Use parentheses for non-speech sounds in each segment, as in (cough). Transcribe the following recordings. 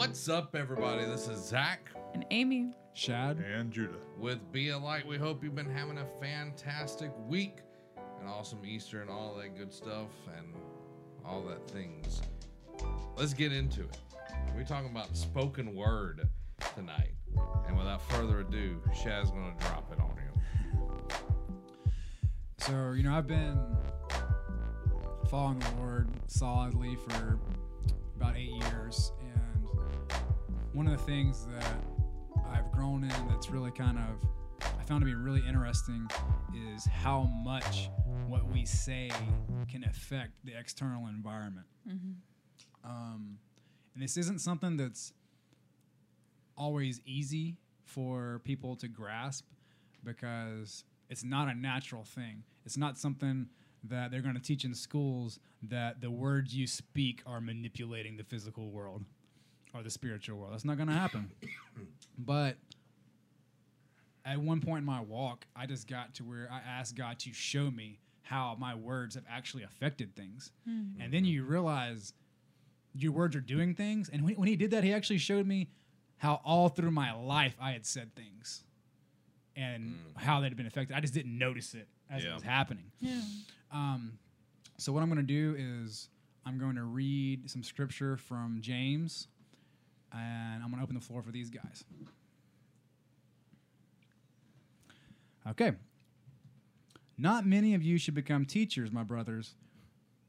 What's up, everybody? This is Zach And Amy. Shad. And Judah. with Be a Light. We hope you've been having a fantastic week, an awesome Easter, and all that good stuff, and all that things. Let's get into it. We're talking about spoken word tonight, and without further ado, Shad's gonna drop it on you. So, you know, I've been following the Lord solidly for about eight years. One of the things that I've grown in that's really kind of, I found to be really interesting is how much what we say can affect the external environment. Um, and this isn't something that's always easy for people to grasp because it's not a natural thing. It's not something that they're going to teach in schools that the words you speak are manipulating the physical world or the spiritual world. That's not going to happen. but at one point in my walk, I just got to where I asked God to show me how my words have actually affected things. And then you realize your words are doing things. And when, when he did that, he actually showed me how all through my life I had said things and how they'd been affected. I just didn't notice it as Yeah. it was happening. Yeah. Um, so what I'm going to do is I'm going to read some scripture from James, and I'm going to open the floor for these guys. Okay. Not many of you should become teachers, my brothers,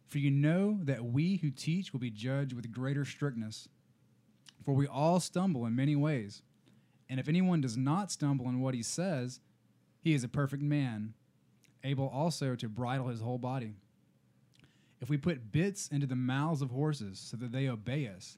for you know that we who teach will be judged with greater strictness. For we all stumble in many ways. And if anyone does not stumble in what he says, he is a perfect man, able also to bridle his whole body. If we put bits into the mouths of horses so that they obey us,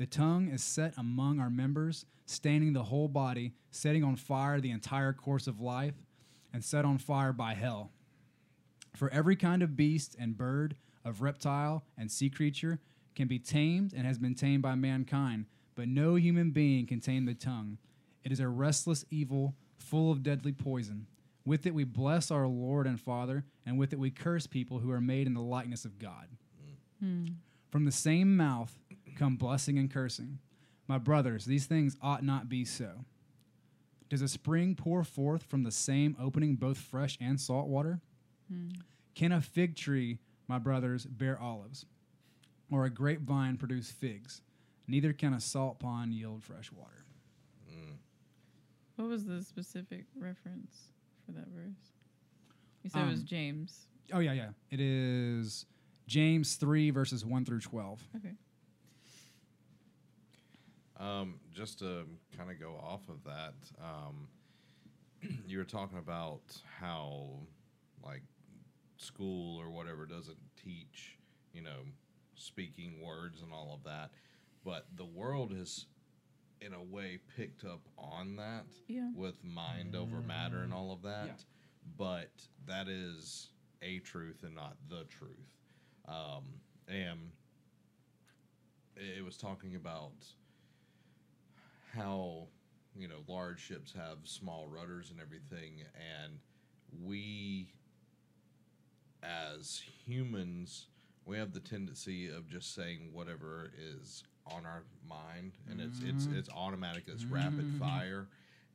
The tongue is set among our members, staining the whole body, setting on fire the entire course of life, and set on fire by hell. For every kind of beast and bird, of reptile and sea creature can be tamed and has been tamed by mankind, but no human being can tame the tongue. It is a restless evil, full of deadly poison. With it we bless our Lord and Father, and with it we curse people who are made in the likeness of God. Hmm. From the same mouth come blessing and cursing. My brothers, these things ought not be so. Does a spring pour forth from the same opening both fresh and salt water? Can a fig tree, my brothers, bear olives? Or a grapevine produce figs? Neither can a salt pond yield fresh water. What was the specific reference for that verse? You said it was Um, James. Oh, yeah, yeah. It is James 3, verses 1 through 12. Okay. Um, just to kind of go off of that, um, (clears throat) you were talking about how, like, school or whatever doesn't teach, you know, speaking words and all of that, but the world has, in a way, picked up on that Yeah. with mind over matter and all of that. Yeah. But that is a truth and not the truth. Um, and it was talking about how you know large ships have small rudders and everything and we as humans we have the tendency of just saying whatever is on our mind and it's it's it's automatic it's rapid fire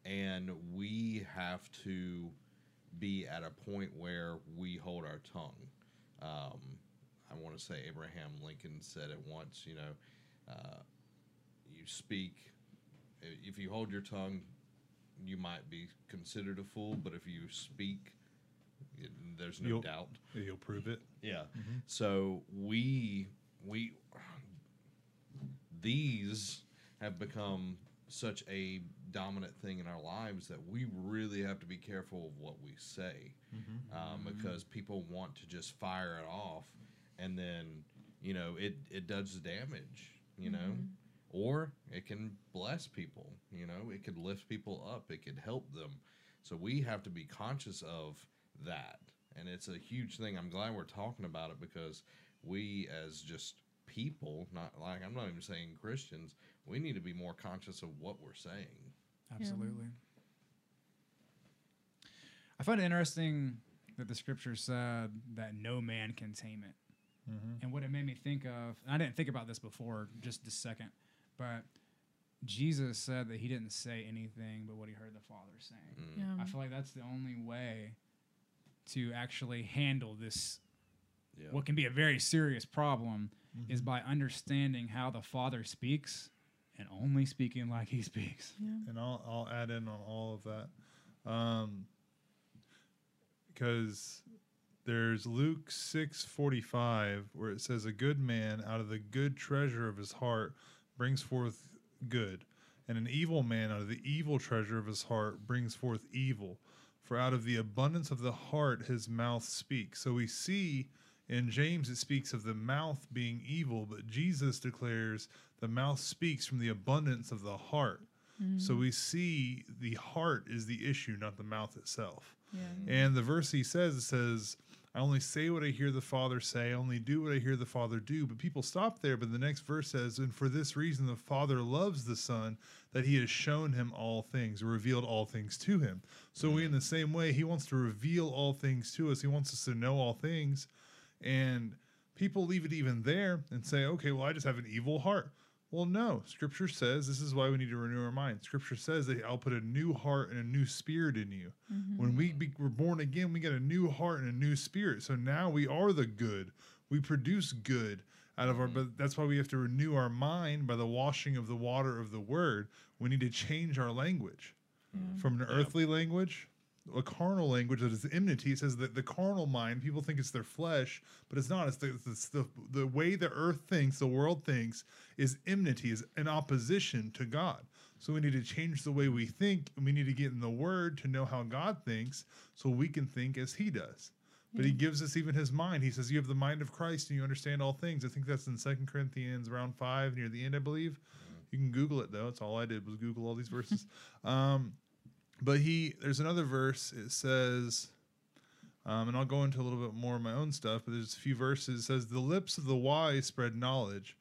and we have to be at a point where we hold our tongue. Um, i want to say abraham lincoln said it once you know uh, you speak if you hold your tongue you might be considered a fool but if you speak it, there's no You'll- doubt. You'll prove it. yeah. Mm-hmm. So we we these have become such a dominant thing in our lives that we really have to be careful of what we say mm-hmm. um, because people want to just fire it off and then you know it it does damage you know mm-hmm. Or it can bless people. You know, it could lift people up, it could help them. So we have to be conscious of that. And it's a huge thing. I'm glad we're talking about it because we, as just people, not like I'm not even saying Christians, we need to be more conscious of what we're saying. Absolutely. I find it interesting that the scripture said that no man can tame it. Mhm. And what it made me think of, and I didn't think about this before, just a second, but Jesus said that he didn't say anything but what he heard the Father saying. Mm. Yeah. I feel like that's the only way to actually handle this, Yeah. what can be a very serious problem, is Mhm. by understanding how the Father speaks and only speaking like he speaks. Yeah. and I'll I'll add in on all of that, um, because there's Luke six forty five where it says, "A good man out of the good treasure of his heart brings forth good, and an evil man out of the evil treasure of his heart brings forth evil. For out of the abundance of the heart his mouth speaks." So we see. In James, it speaks of the mouth being evil, but Jesus declares the mouth speaks from the abundance of the heart. So mm-hmm. we see the heart is the issue, not the mouth itself. Yeah. And the verse he says it says, I only say what I hear the Father say, I only do what I hear the Father do. But people stop there, but the next verse says, And for this reason the Father loves the Son, that he has shown him all things, revealed all things to him. So we in the same way, he wants to reveal all things to us. He wants us to know all things. And people leave it even there and say, okay, well, I just have an evil heart. Well, no. Scripture says this is why we need to renew our mind. Scripture says that I'll put a new heart and a new spirit in you. When we mm-hmm. be, we're born again, we get a new heart and a new spirit. So now we are the good. We produce good out of our. Mm-hmm. But that's why we have to renew our mind by the washing of the water of the Word. We need to change our language from an earthly language a carnal language that is enmity. It says that the carnal mind, people think it's their flesh, but it's not. It's the, it's the, the way the earth thinks, the world thinks, is enmity, is an opposition to God. So we need to change the way we think, and we need to get in the Word to know how God thinks, so we can think as He does. But He gives us even His mind. He says, "You have the mind of Christ, and you understand all things." I think that's in Second Corinthians, around five, near the end, I believe. You can Google it though. It's all I did was Google all these verses. (laughs) um, but he there's another verse it says um, and i'll go into a little bit more of my own stuff but there's a few verses it says the lips of the wise spread knowledge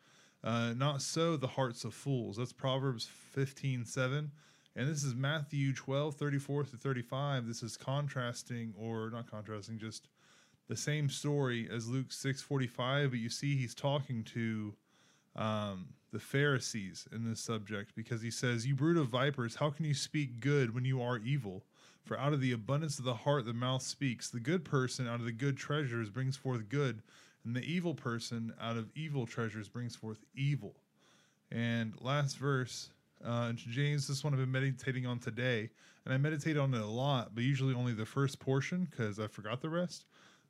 uh, not so the hearts of fools. That's proverbs 15 7 and this is matthew 12 34 through 35 this is contrasting or not contrasting just the same story as luke 6 45 but you see he's talking to um, the Pharisees in this subject because he says, You brood of vipers, how can you speak good when you are evil? For out of the abundance of the heart the mouth speaks. The good person out of the good treasures brings forth good, and the evil person out of evil treasures brings forth evil. And last verse, uh, James, this one I've been meditating on today, and I meditate on it a lot, but usually only the first portion because I forgot the rest.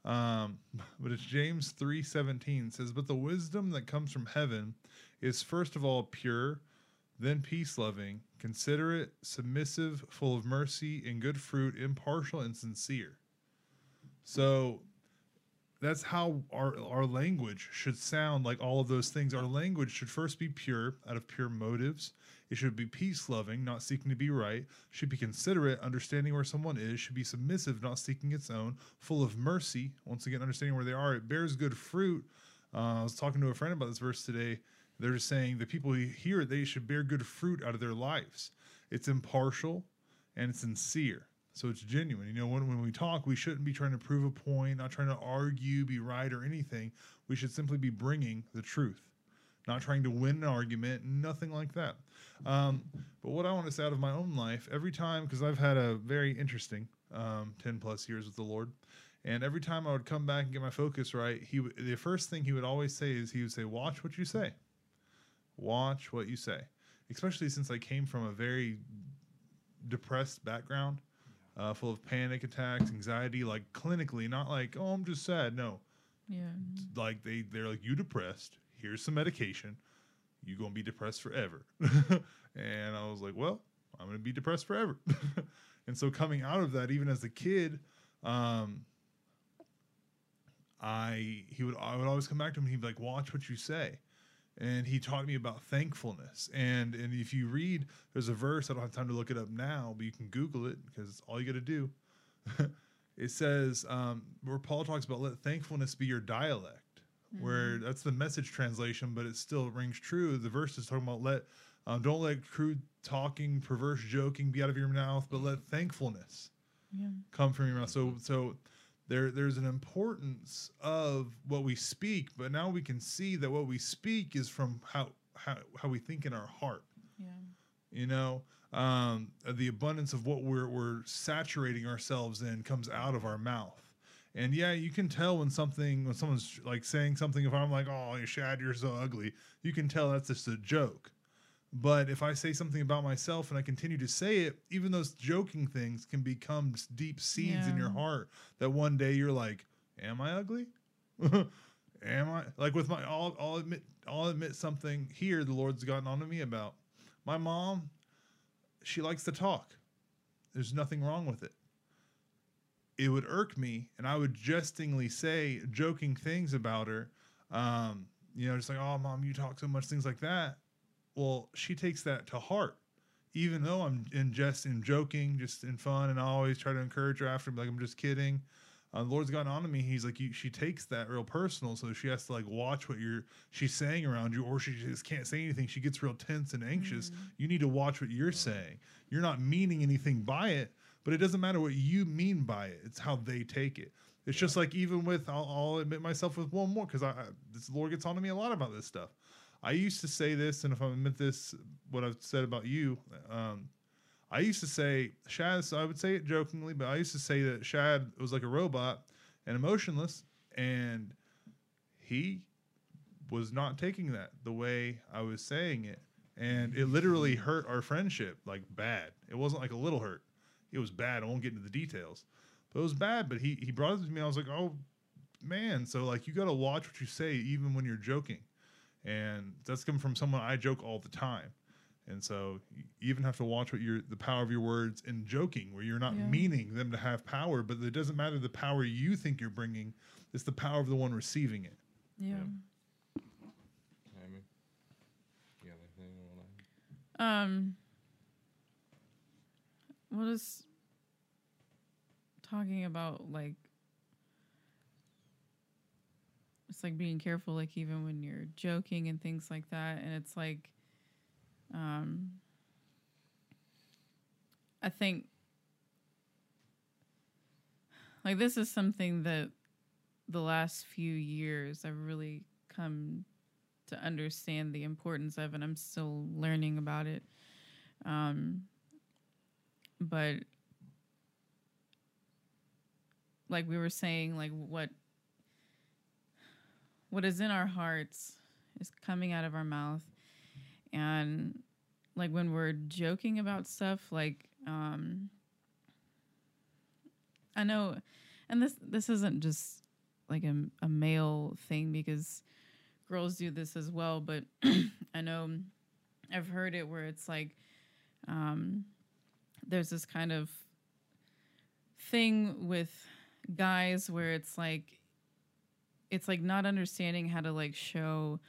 Um, (laughs) but it's James 3:17 says, "But the wisdom that comes from heaven is first of all pure, then peace-loving, considerate, submissive, full of mercy and good fruit, impartial and sincere." So that's how our our language should sound like all of those things. Our language should first be pure, out of pure motives. It should be peace loving, not seeking to be right. Should be considerate, understanding where someone is. Should be submissive, not seeking its own. Full of mercy, once again, understanding where they are. It bears good fruit. Uh, I was talking to a friend about this verse today. They're saying the people who hear it, they should bear good fruit out of their lives. It's impartial and it's sincere. So it's genuine. You know, when, when we talk, we shouldn't be trying to prove a point, not trying to argue, be right, or anything. We should simply be bringing the truth, not trying to win an argument, nothing like that. Um, but what I want to say out of my own life, every time, because I've had a very interesting um, 10 plus years with the Lord, and every time I would come back and get my focus right, he w- the first thing he would always say is he would say, "Watch what you say. Watch what you say." Especially since I came from a very depressed background, uh, full of panic attacks, anxiety, like clinically, not like, "Oh, I'm just sad." No, Yeah. like they they're like, "You depressed? Here's some medication. You gonna be depressed forever." (laughs) and I was like, "Well, I'm gonna be depressed forever." (laughs) and so coming out of that, even as a kid, um, I he would I would always come back to him. and He'd be like, "Watch what you say," and he taught me about thankfulness. And and if you read, there's a verse. I don't have time to look it up now, but you can Google it because it's all you got to do. (laughs) it says um, where Paul talks about let thankfulness be your dialect. Where that's the message translation, but it still rings true. The verse is talking about let um, don't let crude talking, perverse joking be out of your mouth, but let thankfulness Yeah. come from your mouth. So so there there's an importance of what we speak, but now we can see that what we speak is from how how, how we think in our heart. Yeah. You know, um, the abundance of what we're we're saturating ourselves in comes out of our mouth. And yeah, you can tell when something when someone's like saying something. If I'm like, "Oh, you Shad, you're so ugly," you can tell that's just a joke. But if I say something about myself and I continue to say it, even those joking things can become deep seeds in your heart that one day you're like, "Am I ugly? (laughs) Am I like with my? I'll, I'll admit I'll admit something here. The Lord's gotten on to me about my mom. She likes to talk. There's nothing wrong with it. It would irk me, and I would jestingly say joking things about her. Um, you know, just like, "Oh, mom, you talk so much," things like that well, she takes that to heart. Even though I'm in jest and joking, just in fun, and I always try to encourage her after, like I'm just kidding. Uh, the Lord's gotten on to me. He's like, you, she takes that real personal, so she has to like watch what you're she's saying around you, or she just can't say anything. She gets real tense and anxious. You need to watch what you're saying. You're not meaning anything by it, but it doesn't matter what you mean by it. It's how they take it. It's just like even with I'll, I'll admit myself with one more because I, I this Lord gets on to me a lot about this stuff. I used to say this, and if I admit this, what I've said about you, um, I used to say Shad. So I would say it jokingly, but I used to say that Shad was like a robot and emotionless, and he was not taking that the way I was saying it, and it literally hurt our friendship like bad. It wasn't like a little hurt; it was bad. I won't get into the details, but it was bad. But he he brought it to me. I was like, oh man, so like you got to watch what you say even when you're joking and that's coming from someone I joke all the time. And so you even have to watch what your the power of your words in joking, where you're not Yeah. meaning them to have power, but it doesn't matter the power you think you're bringing; it's the power of the one receiving it. Yeah. Amy, you got anything you wanna- Um. What is talking about like it's like being careful like even when you're joking and things like that and it's like um I think like this is something that the last few years I've really come to understand the importance of and I'm still learning about it. Um but like we were saying like what what is in our hearts is coming out of our mouth. And like when we're joking about stuff like um I know and this this isn't just like a, a male thing because girls do this as well but (clears throat) I know I've heard it where it's like um there's this kind of thing with guys where it's like it's like not understanding how to like show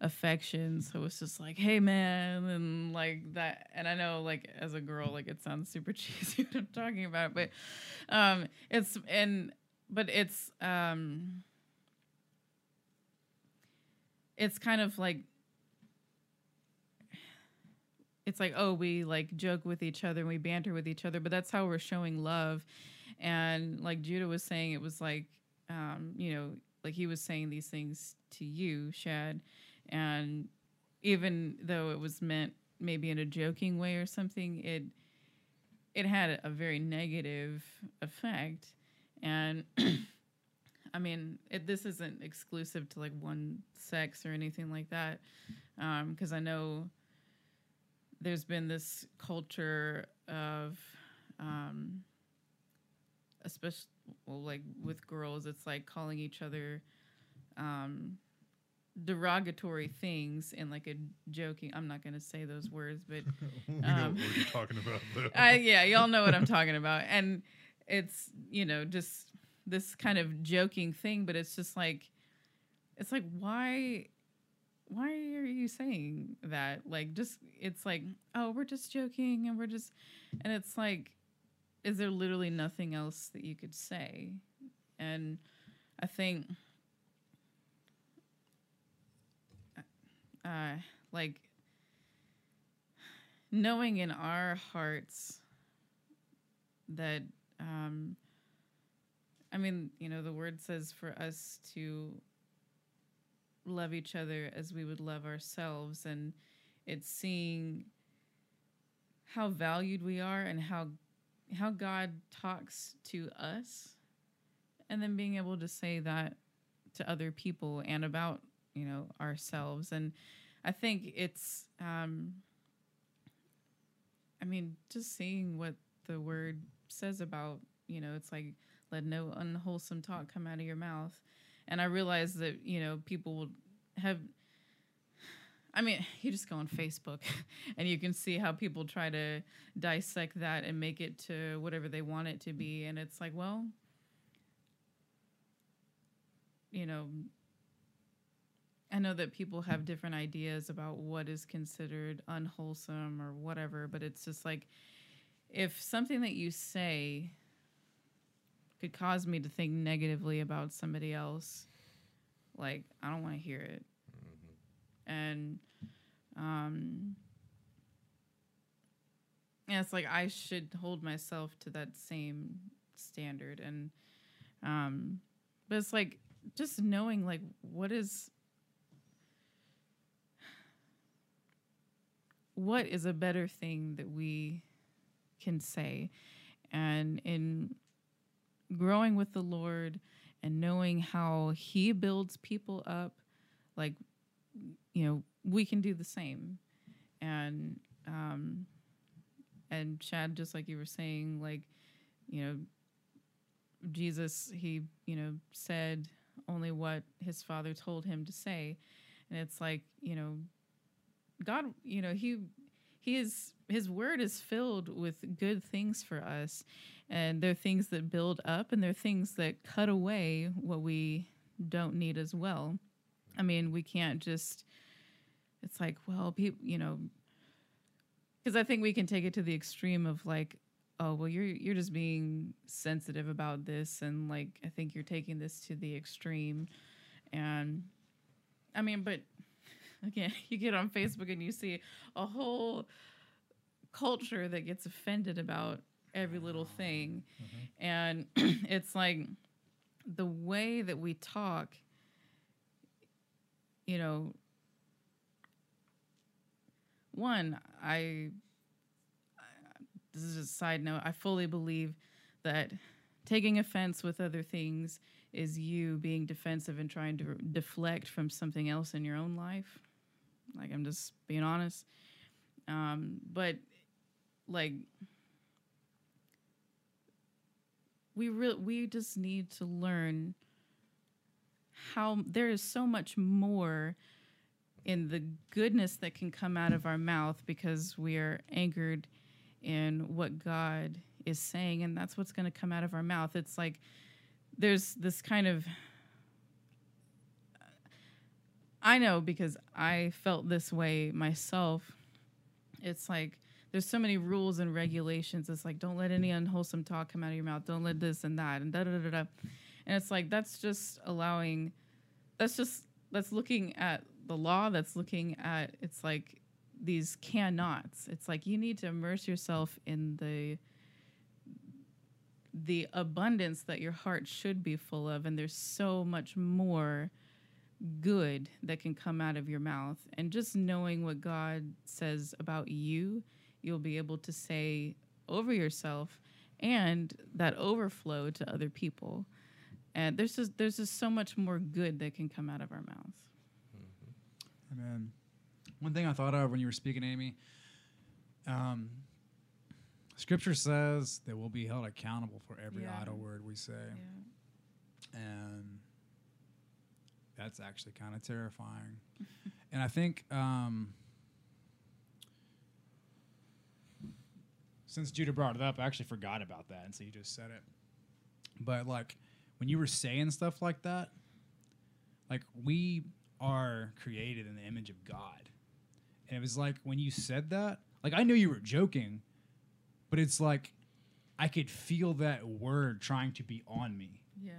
affection. So it's just like hey man and like that and i know like as a girl like it sounds super (laughs) cheesy what i'm talking about but um it's and but it's um it's kind of like it's like oh we like joke with each other and we banter with each other but that's how we're showing love. And like judah was saying it was like um you know like he was saying these things to you shad and even though it was meant maybe in a joking way or something it it had a very negative effect. And (clears throat) i mean it, this isn't exclusive to like one sex or anything like that because i know there's been this culture of um especially well, like with girls it's like calling each other um derogatory things in like a joking i'm not going to say those words but (laughs) we know Um, what you're talking about, though. (laughs) I, yeah y'all know what i'm talking about and it's you know just this kind of joking thing but it's just like it's like why why are you saying that? Like, just it's like, oh, we're just joking, and we're just, and it's like, is there literally nothing else that you could say? And I think, uh, like, knowing in our hearts that, um, I mean, you know, the word says for us to love each other as we would love ourselves, and it's seeing how valued we are and how how God talks to us and then being able to say that to other people and about, you know, ourselves and I think it's um I mean just seeing what the word says about, you know, it's like let no unwholesome talk come out of your mouth. And I realize that, you know, people have I mean, (laughs) you just go on Facebook (laughs) and you can see how people try to dissect that and make it to whatever they want it to be. And it's like, well, you know, I know that people have different ideas about what is considered unwholesome or whatever, but it's just like if something that you say could cause me to think negatively about somebody else, like, I don't want to hear it and um yeah, it's like I should hold myself to that same standard and um but it's like just knowing like what is what is a better thing that we can say? And in growing with the Lord and knowing how he builds people up like you know we can do the same. And um and shad just like you were saying like you know jesus he you know said only what his father told him to say. And it's like you know god you know he he is his word is filled with good things for us. And there are things that build up and there are things that cut away what we don't need as well. I mean we can't just it's like, well, people, you know, because I think we can take it to the extreme of like, oh, well, you're you're just being sensitive about this, and like, I think you're taking this to the extreme, and I mean, but (laughs) again, you get on Facebook and you see a whole culture that gets offended about every little thing, mm-hmm. and (clears throat) it's like the way that we talk you know one, I this is a side note. I fully believe that taking offense with other things is you being defensive and trying to deflect from something else in your own life. Like I'm just being honest. Um, but like we re- we just need to learn how there is so much more in the goodness that can come out of our mouth because we are anchored in what God is saying, and that's what's going to come out of our mouth. It's like there's this kind of I know because I felt this way myself. It's like there's so many rules and regulations. It's like don't let any unwholesome talk come out of your mouth. Don't let this and that and da da da da. And it's like that's just allowing. That's just that's looking at the law that's looking at it's like these cannots. It's like you need to immerse yourself in the the abundance that your heart should be full of and there's so much more good that can come out of your mouth. And just knowing what God says about you you'll be able to say over yourself and that overflow to other people. And there's just there's just so much more good that can come out of our mouths Amen. One thing I thought of when you were speaking, Amy, um, Scripture says that we'll be held accountable for every yeah. idle word we say, yeah. and that's actually kind of terrifying. (laughs) and I think um, since Judah brought it up, I actually forgot about that, and so you just said it. But like when you were saying stuff like that, like we are created in the image of God. And it was like when you said that, like I knew you were joking, but it's like I could feel that word trying to be on me. Yeah.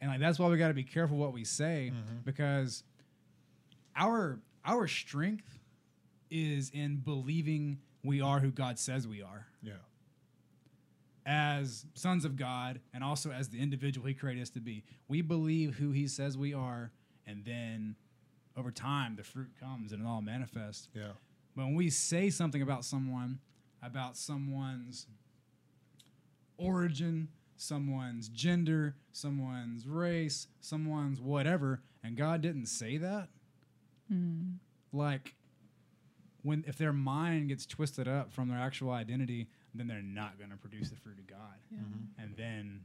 And like that's why we got to be careful what we say Mm-hmm. because our our strength is in believing we are who God says we are Yeah. as sons of God and also as the individual He created us to be. We believe who He says we are, and then over time the fruit comes and it all manifests. Yeah. But when we say something about someone, about someone's origin, someone's gender, someone's race, someone's whatever, and God didn't say that, mm-hmm. like when if their mind gets twisted up from their actual identity, then they're not going to produce the fruit of God. Yeah. Mm-hmm. And then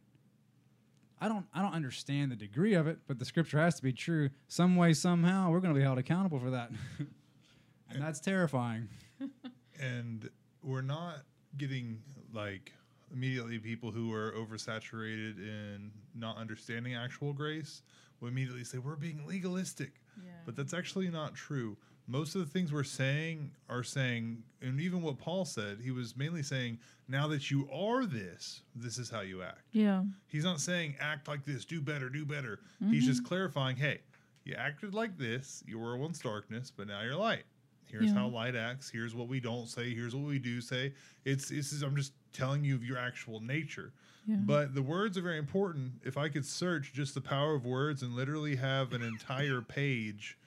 I don't I don't understand the degree of it, but the scripture has to be true. Some way, somehow, we're going to be held accountable for that. (laughs) and that's terrifying. (laughs) and we're not getting like immediately people who are oversaturated in not understanding actual grace will immediately say we're being legalistic Yeah. but that's actually not true most of the things we're saying are saying and even what paul said he was mainly saying now that you are this this is how you act Yeah. He's not saying act like this, do better, do better. He's mm-hmm. just clarifying, hey, you acted like this, you were once darkness, but now you're light. Here's Yeah. how light acts. Here's what we don't say. Here's what we do say. It's it's I'm just telling you of your actual nature. Yeah. But the words are very important. If I could search just the power of words and literally have an entire page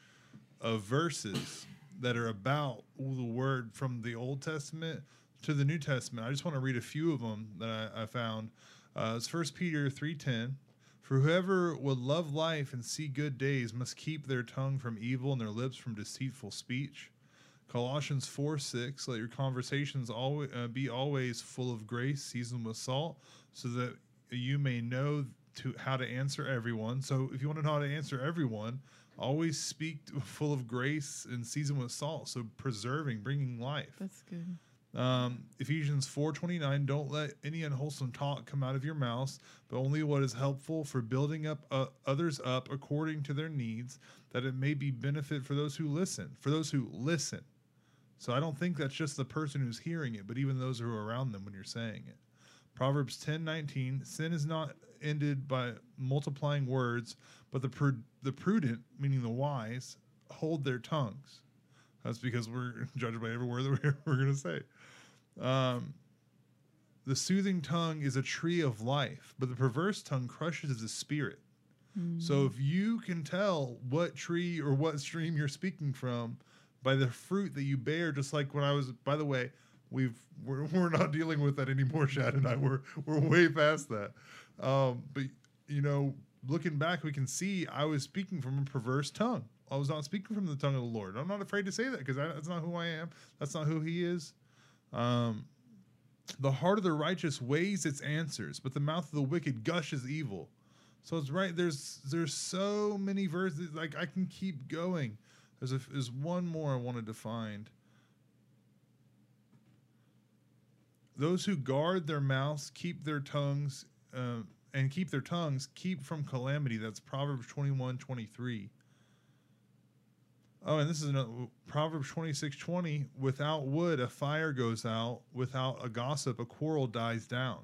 of verses that are about the word from the Old Testament to the New Testament, I just want to read a few of them that I, I found. Uh, it's First Peter three ten. For whoever would love life and see good days must keep their tongue from evil and their lips from deceitful speech. Colossians 4 6, let your conversations always, uh, be always full of grace, seasoned with salt, so that you may know to how to answer everyone. So if you want to know how to answer everyone, always speak (laughs) full of grace and seasoned with salt. So preserving, bringing life. That's good. Um, Ephesians 4:29 Don't let any unwholesome talk come out of your mouths, but only what is helpful for building up uh, others up according to their needs, that it may be benefit for those who listen, for those who listen. So I don't think that's just the person who's hearing it, but even those who are around them when you're saying it. Proverbs 10:19 Sin is not ended by multiplying words, but the pru- the prudent, meaning the wise, hold their tongues. That's because we're (laughs) judged by every word that we're, (laughs) we're going to say. Um, the soothing tongue is a tree of life, but the perverse tongue crushes the spirit. So if you can tell what tree or what stream you're speaking from by the fruit that you bear, just like when I was, by the way, we've we're, (laughs) we're not dealing with that anymore, Shad and I. We're we're way past that. Um, but you know, looking back, we can see I was speaking from a perverse tongue. I was not speaking from the tongue of the Lord. I'm not afraid to say that because that's not who I am. That's not who He is. Um, the heart of the righteous weighs its answers, but the mouth of the wicked gushes evil. So it's right. There's there's so many verses. Like I can keep going. There's a, there's one more I wanted to find. Those who guard their mouths keep their tongues uh, and keep their tongues keep from calamity. That's Proverbs 21, 23. Oh, and this is another Proverbs 26, 20. Without wood, a fire goes out. Without a gossip, a quarrel dies down.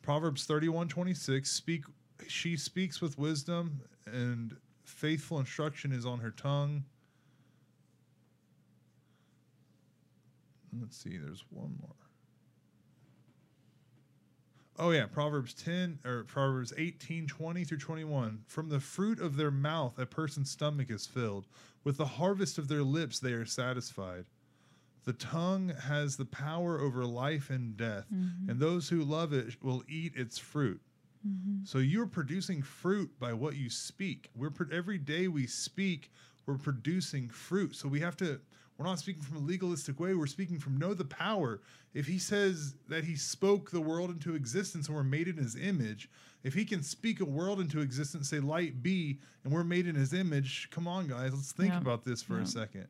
Proverbs 31, 26. Speak, she speaks with wisdom, and faithful instruction is on her tongue. Let's see, there's one more. Oh yeah, Proverbs 10 or Proverbs 18, 20 through 21. From the fruit of their mouth a person's stomach is filled. With the harvest of their lips they are satisfied. The tongue has the power over life and death, mm-hmm. and those who love it will eat its fruit. Mm-hmm. So you're producing fruit by what you speak. We're every day we speak, we're producing fruit. So we have to. We're not speaking from a legalistic way. We're speaking from know the power. If he says that he spoke the world into existence and we're made in his image, if he can speak a world into existence, say light be, and we're made in his image, come on, guys, let's think Yeah. about this for Yeah. a second.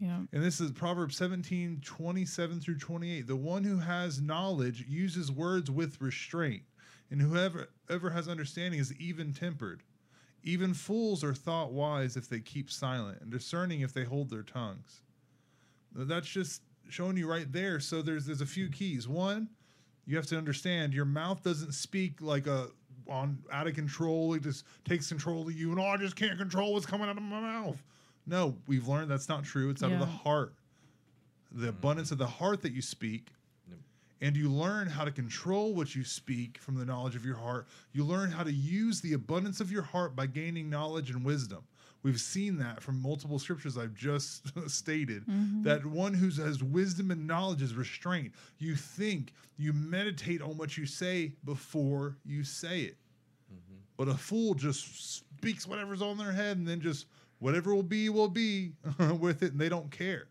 Yeah. And this is Proverbs 17, 27 through 28. The one who has knowledge uses words with restraint, and whoever ever has understanding is even tempered. Even fools are thought wise if they keep silent, and discerning if they hold their tongues. That's just showing you right there. So there's there's a few keys. One, you have to understand your mouth doesn't speak like a on out of control. It just takes control of you, and oh, I just can't control what's coming out of my mouth. No, we've learned that's not true. It's out of the heart, the abundance of the heart that you speak. Yep. And you learn how to control what you speak from the knowledge of your heart. You learn how to use the abundance of your heart by gaining knowledge and wisdom. We've seen that from multiple scriptures I've just (laughs) stated. Mm-hmm. That one who has wisdom and knowledge is restraint. You think, you meditate on what you say before you say it. Mm-hmm. But a fool just speaks whatever's on their head and then just whatever will be, will be (laughs) with it, and they don't care.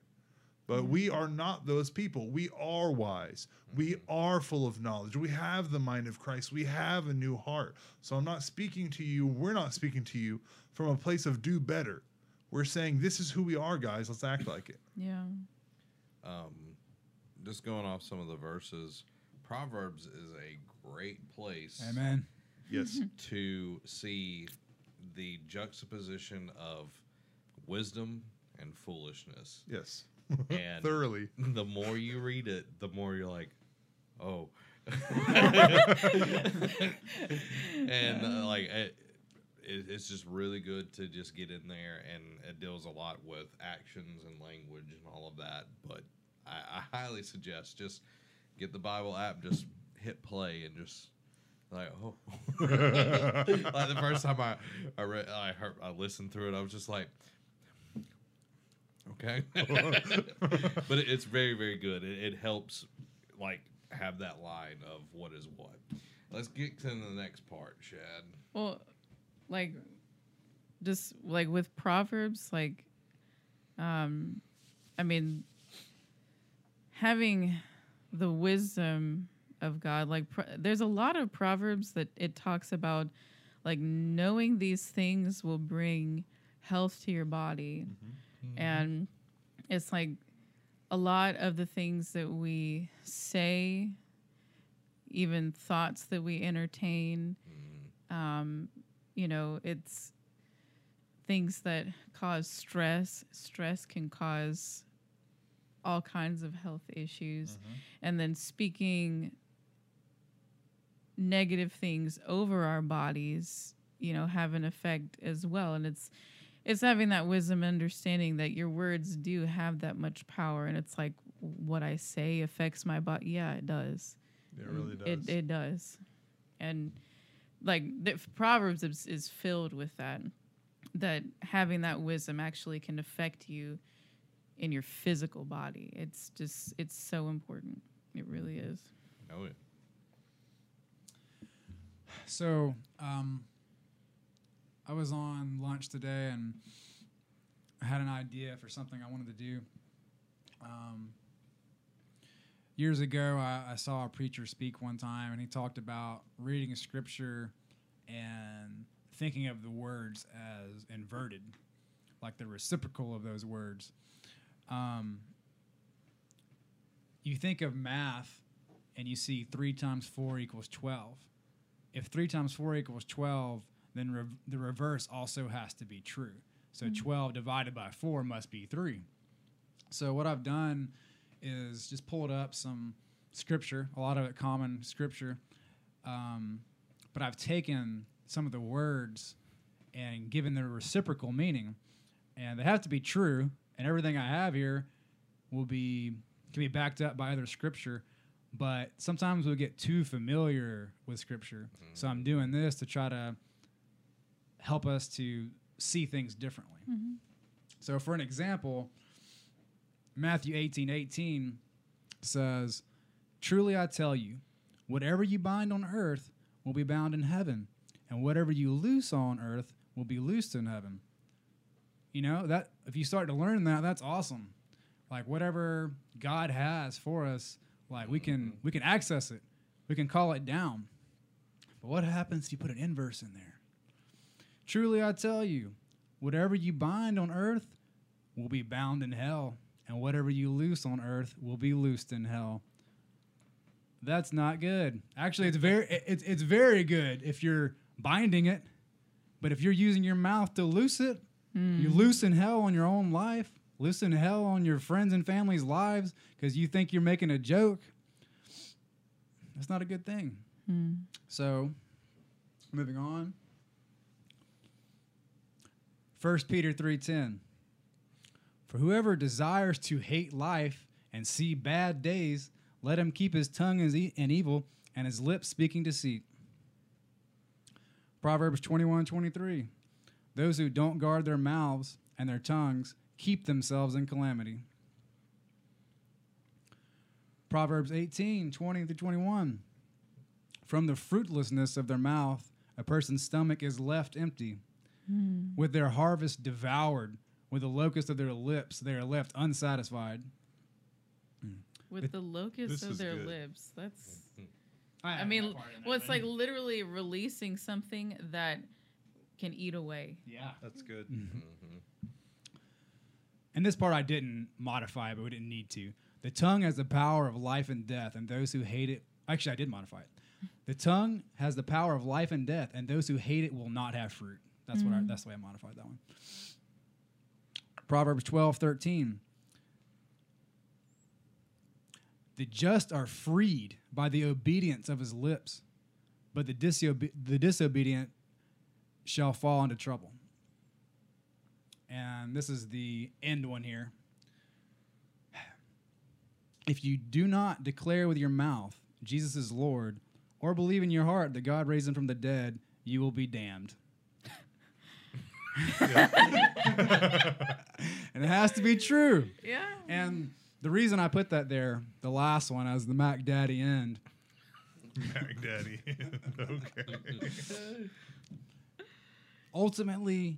But we are not those people. We are wise. We are full of knowledge. We have the mind of Christ. We have a new heart. So I'm not speaking to you, we're not speaking to you from a place of do better. We're saying this is who we are, guys. Let's act like it. Yeah. um, just going off some of the verses, Proverbs is a great place Amen. Yes. (laughs) to see the juxtaposition of wisdom and foolishness. yes. And Thoroughly. the more you read it, the more you're like, oh. and uh, like it, it, it's just really good to just get in there, and it deals a lot with actions and language and all of that. But I, I highly suggest just get the Bible app, just hit play, and just like oh, (laughs) like the first time I I read I heard I listened through it, I was just like. Okay, (laughs) but it, it's very, very good. It, it helps, like, have that line of what is what. Let's get to the next part, Shad. Well, like, just like with Proverbs, like, um, I mean, having the wisdom of God, like, pro- there's a lot of Proverbs that it talks about, like, knowing these things will bring health to your body. Mm-hmm. And it's like a lot of the things that we say, even thoughts that we entertain, mm-hmm. um, you know, it's things that cause stress. Stress can cause all kinds of health issues. Mm-hmm. And then speaking negative things over our bodies, you know, have an effect as well. And it's it's having that wisdom understanding that your words do have that much power and it's like what I say affects my body. Yeah, it does. It really does. It it does, and like the Proverbs is, is filled with that. That having that wisdom actually can affect you in your physical body. It's just it's so important. It really is. Oh, yeah. So, um, I was on lunch today and I had an idea for something I wanted to do. Um, years ago, I, I saw a preacher speak one time, and he talked about reading scripture and thinking of the words as inverted, like the reciprocal of those words. Um, you think of math and you see 3 times 4 equals 12 if 3 times 4 equals 12, then rev- the reverse also has to be true. So 12 divided by 4 must be 3. So what I've done is just pulled up some scripture, a lot of it common scripture, um, but I've taken some of the words and given the reciprocal meaning, and they have to be true. And everything I have here will be can be backed up by other scripture, but sometimes we get too familiar with scripture. So I'm doing this to try to help us to see things differently. Mm-hmm. So for an example, Matthew 18 18 says, Truly I tell you, whatever you bind on earth will be bound in heaven, and whatever you loose on earth will be loosed in heaven. You know, that if you start to learn that, that's awesome. Like whatever God has for us, like we can mm-hmm. we can access it. We can call it down. But what happens if you put an inverse in there? Truly I tell you, whatever you bind on earth will be bound in hell, and whatever you loose on earth will be loosed in hell. That's not good. Actually, it's very it's it's very good if you're binding it, But if you're using your mouth to loose it, you hmm. loosen hell on your own life, loosen hell on your friends and family's lives because you think you're making a joke. That's not a good thing. Hmm. So, moving on. 1 Peter 3:10 For whoever desires to hate life and see bad days, let him keep his tongue in evil and his lips speaking deceit. Proverbs 21:23 Those who don't guard their mouths and their tongues keep themselves in calamity. Proverbs 18, 20 through 21. From the fruitlessness of their mouth, a person's stomach is left empty. Hmm. With their harvest devoured, with the locust of their lips, they are left unsatisfied. Hmm. With It- the locust this of their good. lips. That's I mean, well, it's like literally releasing something that can eat away. yeah. That's good. Mm-hmm. Mm-hmm. And this part I didn't modify, but we didn't need to. The tongue has the power of life and death, and those who hate it. Actually, I did modify it. The tongue has the power of life and death, and those who hate it will not have fruit. That's what I, mm-hmm. that's the way I modified that one. Proverbs twelve thirteen. The just are freed by the obedience of his lips, but the, disobe- the disobedient shall fall into trouble and this is the end one here. If you do not declare with your mouth Jesus is Lord, or believe in your heart that God raised him from the dead, you will be damned. (laughs) and it has to be true. Yeah. And the reason I put that there, the last one, as the Mac Daddy end, Mac Daddy. (laughs) okay. ultimately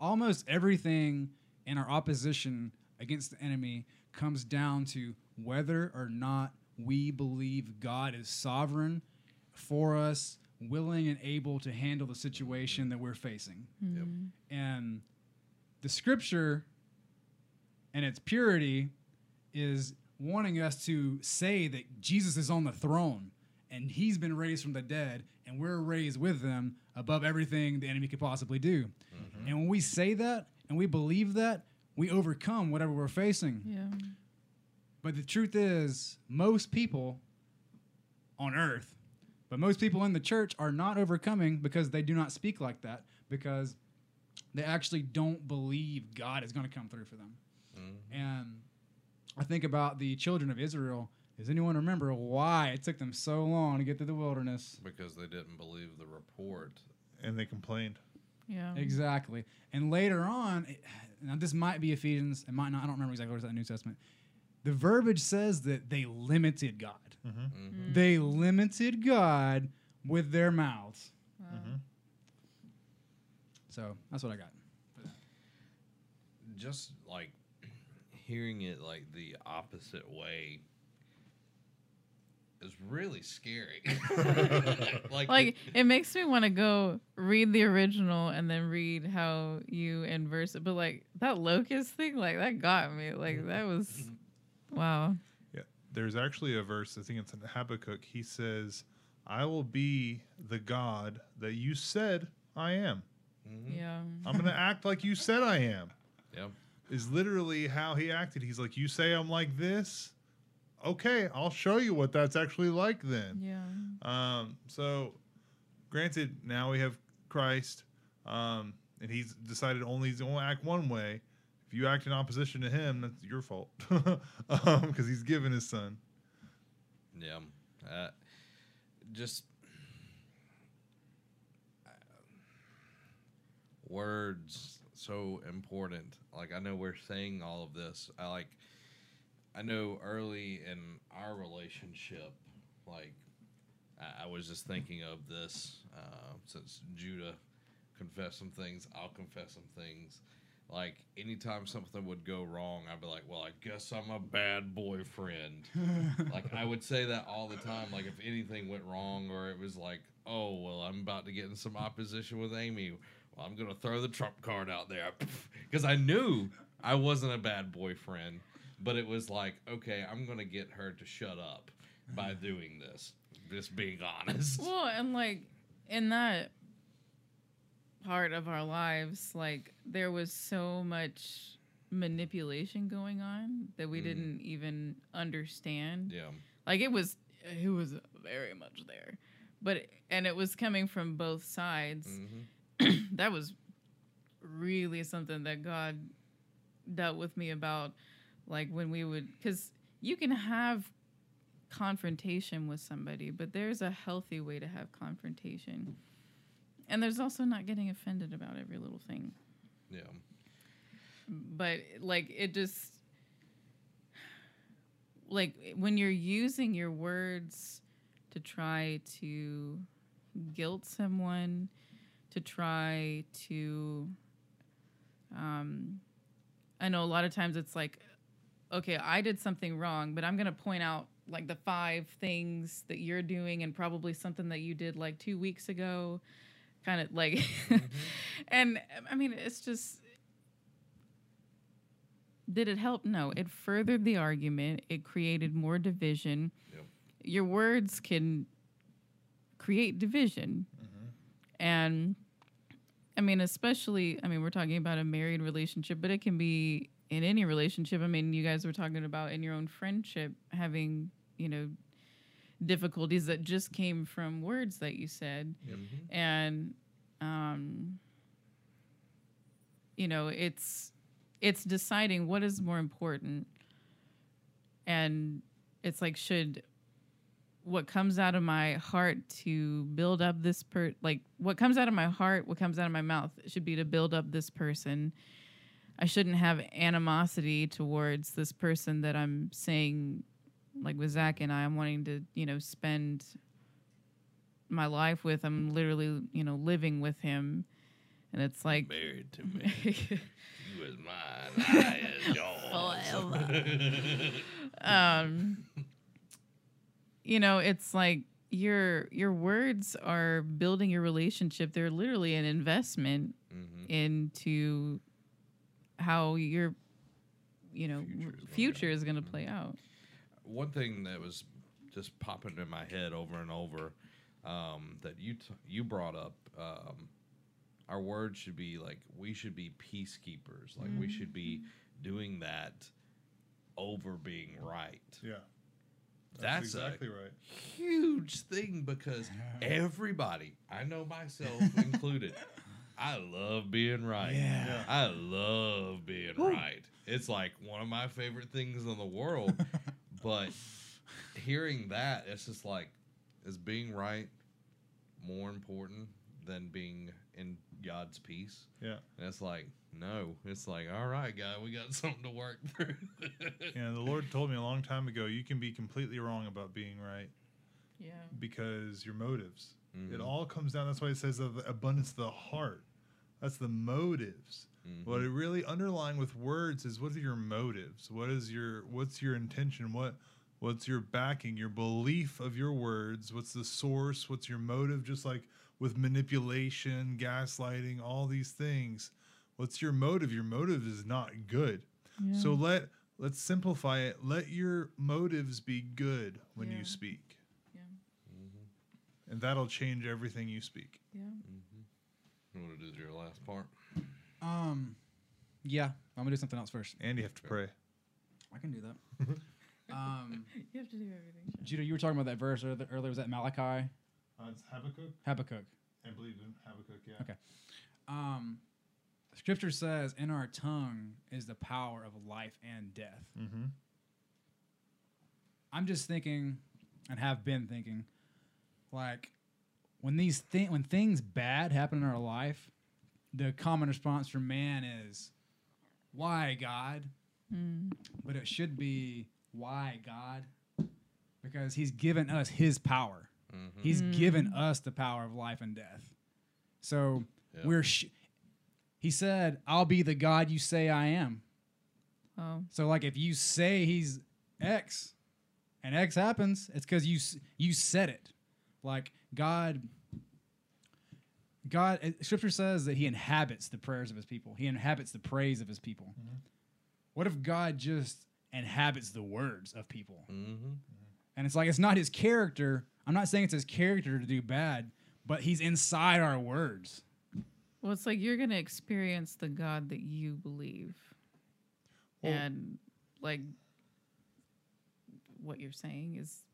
almost everything in our opposition against the enemy comes down to whether or not we believe God is sovereign for us, willing and able to handle the situation that we're facing. Yep. And the scripture and its purity is wanting us to say that Jesus is on the throne and he's been raised from the dead and we're raised with them above everything the enemy could possibly do. Mm-hmm. And when we say that and we believe that, we overcome whatever we're facing. Yeah. But the truth is, most people on earth, but most people in the church are not overcoming because they do not speak like that, because they actually don't believe God is going to come through for them. Mm-hmm. And I think about the children of Israel. Does anyone remember why it took them so long to get through the wilderness? because they didn't believe the report. And they complained. Yeah. Exactly. And later on, it- now this might be Ephesians, it might not, I don't remember exactly what it's in the New Testament. The verbiage says that they limited God. Mm-hmm. They limited God with their mouths. Mm-hmm. So that's what I got. Just like (clears throat) hearing it like the opposite way is really scary. (laughs) like, Like it makes me want to go read the original and then read how you inverse it. But like that locust thing, like that got me. Like that was mm-hmm. wow. Yeah. There's actually a verse, I think it's in Habakkuk. He says, I will be the God that you said I am. Yeah. I'm going (laughs) to act like you said I am. yeah. Is literally how he acted. He's like, You say I'm like this? Okay, I'll show you what that's actually like then. Yeah. Um, so, granted, now we have Christ, um, and he's decided only he's going to act one way. If you act in opposition to him, that's your fault, (laughs) because he's given his son. Yeah. Uh, just uh, words so important. Like I know we're saying all of this. I like I know early in our relationship, like I, I was just thinking of this uh, since Judah confessed some things, I'll confess some things. Like anytime something would go wrong, I'd be like, "Well, I guess I'm a bad boyfriend." (laughs) like I would say that all the time. Like if anything went wrong, or it was like, "Oh, well, I'm about to get in some opposition with Amy. Well, I'm gonna throw the trump card out there," (laughs) because I knew I wasn't a bad boyfriend. But it was like, okay, I'm gonna get her to shut up by doing this. Just being honest. Well, and like in that part of our lives, like there was so much manipulation going on that we Mm. didn't even understand. Yeah. Like it was, it was very much there, but and it was coming from both sides. hmm (clears throat) that was really something that God dealt with me about, like when we would, because you can have confrontation with somebody, but there's a healthy way to have confrontation. And there's also not getting offended about every little thing. Yeah. But like it just like when you're using your words to try to guilt someone, to try to um I know a lot of times it's like okay, I did something wrong, but I'm going to point out like the five things that you're doing and probably something that you did like 2 weeks ago kind of like mm-hmm. (laughs) and I mean it's just did it help? No. It furthered the argument. It created more division. Yep. Your words can create division. Mm-hmm. And I mean, especially, I mean, we're talking about a married relationship, but it can be in any relationship. I mean, you guys were talking about in your own friendship having, you know, difficulties that just came from words that you said. Mhm. and um you know it's it's deciding what is more important. And it's like should what comes out of my heart to build up this per like what comes out of my heart what comes out of my mouth should be to build up this person. I shouldn't have animosity towards this person that i'm saying like with zach and i i'm wanting to you know spend my life with i'm literally you know living with him and it's like Married to me. (laughs) you is mine. I is (laughs) yours. (laughs) um you know it's like your your words are building your relationship they're literally an investment Mhm. into how your you know Future is future is going to play out One thing that was just popping in my head over and over um, that you t- you brought up. Um, our words should be like we should be peacekeepers. Like we should be doing that over being right. Yeah. That's, exactly a right. huge thing because everybody, I know myself (laughs) included, I love being right. Yeah. Yeah. I love being right. It's like one of my favorite things in the world. (laughs) but hearing that, it's just like, is being right more important than being in God's peace? Yeah. And it's like, no. It's like, all right, guy, we got (laughs) something to work through. And the Lord told me a long time ago, you can be completely wrong about being right yeah because your motives. It Mhm. all comes down. That's why it says of the abundance of the heart. That's the motives. Mhm. What it really underlying with words is what are your motives? What is your what's your intention? What what's your backing? Your belief of your words? What's the source? What's your motive? Just like with manipulation, gaslighting, all these things. What's your motive? Your motive is not good. So let let's simplify it. Let your motives be good when Yeah. you speak. Yeah. And that'll change everything you speak. yeah You want to do your last part? Um, yeah, I'm gonna do something else first. And you have to pray. I can do that. (laughs) um, you have to do everything Sean. Judah, you were talking about that verse earlier. earlier was that Malachi, Uh, it's Habakkuk. Habakkuk? I believe in Habakkuk, yeah. Okay. Um, Scripture says, "In our tongue is the power of life and death." Mm-hmm. I'm just thinking, and have been thinking, like when these thi- when things bad happen in our life, the common response from man is, "Why God?" Mm. But it should be, "Why God?" Because He's given us His power. Mm-hmm. He's given us the power of life and death. So Yeah. we're. Sh- he said, "I'll be the God you say I am." oh So like if you say he's X and X happens, it's cuz you s- you said it. Like God God scripture says that he inhabits the prayers of his people. He inhabits the praise of his people. What if God just inhabits the words of people? Mm-hmm. And it's like it's not his character. I'm not saying it's his character to do bad, but he's inside our words. Well, it's like you're gonna experience the God that you believe, Well- and like what you're saying is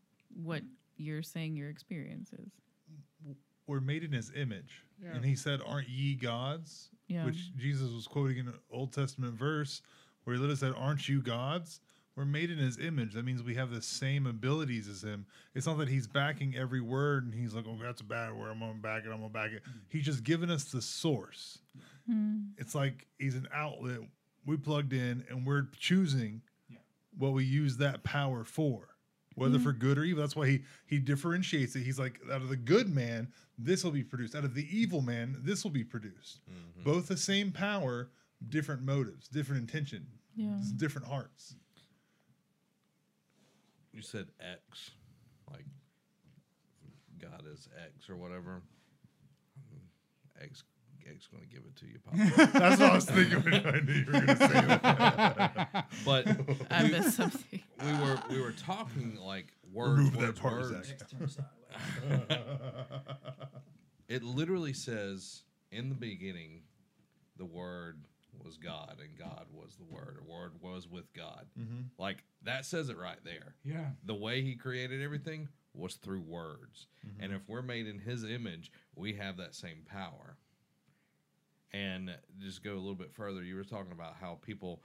what you're saying your experiences. is. We're made in His image, Yeah. and He said, "Aren't ye gods?" Yeah. Which Jesus was quoting in an Old Testament verse where He literally said, "Aren't you gods?" We're made in His image. That means we have the same abilities as Him. It's not that He's backing every word and He's like, "Oh, that's a bad word. I'm gonna back it. I'm gonna back it." He's just given us the source. Hmm. It's like He's an outlet we plugged in, and we're choosing what we use that power for, whether mm-hmm. for good or evil. That's why he he differentiates it. He's like, out of the good man, this will be produced. Out of the evil man, this will be produced. Mm-hmm. Both the same power, different motives, different intention, Yeah. different hearts. You said X, like God is X or whatever. X, X gonna give it to you, Papa. (laughs) That's what I was thinking when I knew you were going to say that. (laughs) but I missed something. we were we were talking like words, Remove that words, part, words. Zach. Next turn sideways. (laughs) It literally says in the beginning, the Word was God, and God was the Word, or Word was with God. Mhm. Like that says it right there. Yeah. The way He created everything was through words, and if we're made in His image, we have that same power. And just go a little bit further, you were talking about how people